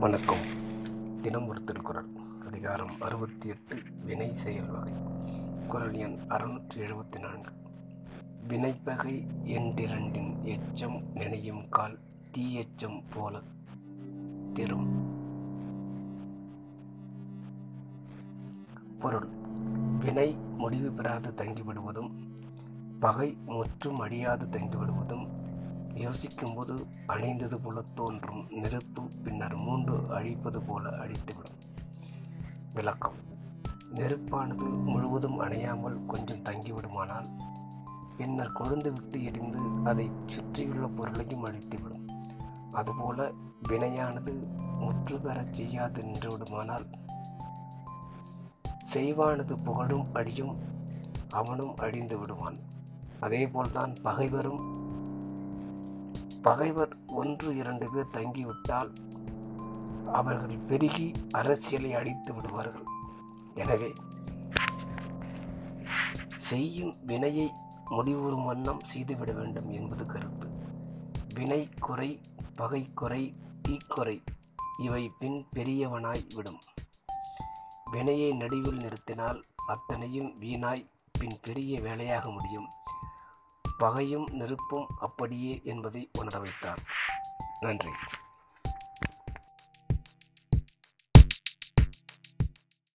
வணக்கம். தினம் ஒரு திருக்குறள் அதிகாரம் அறுபத்தி எட்டு வினை செயல் வகை. குரல் எண் அறுநூற்றி எழுபத்தி நான்கு வினைப்பகை என்றிரண்டின் எச்சம் நினையும் கால் தீயச்சம் போல திரும். பொருள். வினை முடிவு பெறாது தங்கிவிடுவதும் பகை முற்றும் அழியாது தங்கிவிடுவதும் யோசிக்கும்போது அணைந்தது போல தோன்றும் நெருப்பு பின்னர் மூண்டு அழிப்பது போல அழித்துவிடும். விளக்கம். நெருப்பானது முழுவதும் அணையாமல் கொஞ்சம் தங்கிவிடுமானால் பின்னர் கொழுந்து விட்டு எரிந்து அதை சுற்றியுள்ள பொருளையும் அழித்துவிடும். அதுபோல வினையானது முற்று பெறச் செய்யாது நின்று விடுமானால் செய்வானது புகழும் அழியும் அவனும் அழிந்து விடுவான் அதேபோல்தான் பகைவரும் பகைவர் ஒன்று இரண்டு பேர் தங்கிவிட்டால் அவர்கள் பெருகி அரசியலை அடித்து விடுவார்கள். எனவே செய்யும் வினையை முடிவுறும் வண்ணம் செய்துவிட வேண்டும் என்பது கருத்து. வினை குறை பகை குறை தீக்குறை இவை பின் பெரியவனாய் விடும். வினையை நடுவில் நிறுத்தினால் அத்தனையும் வீணாய் பின் பெரிய வேலையாக முடியும். பகையும் நெருப்பும் அப்படியே என்பதை உணர வைத்தார் நன்றி.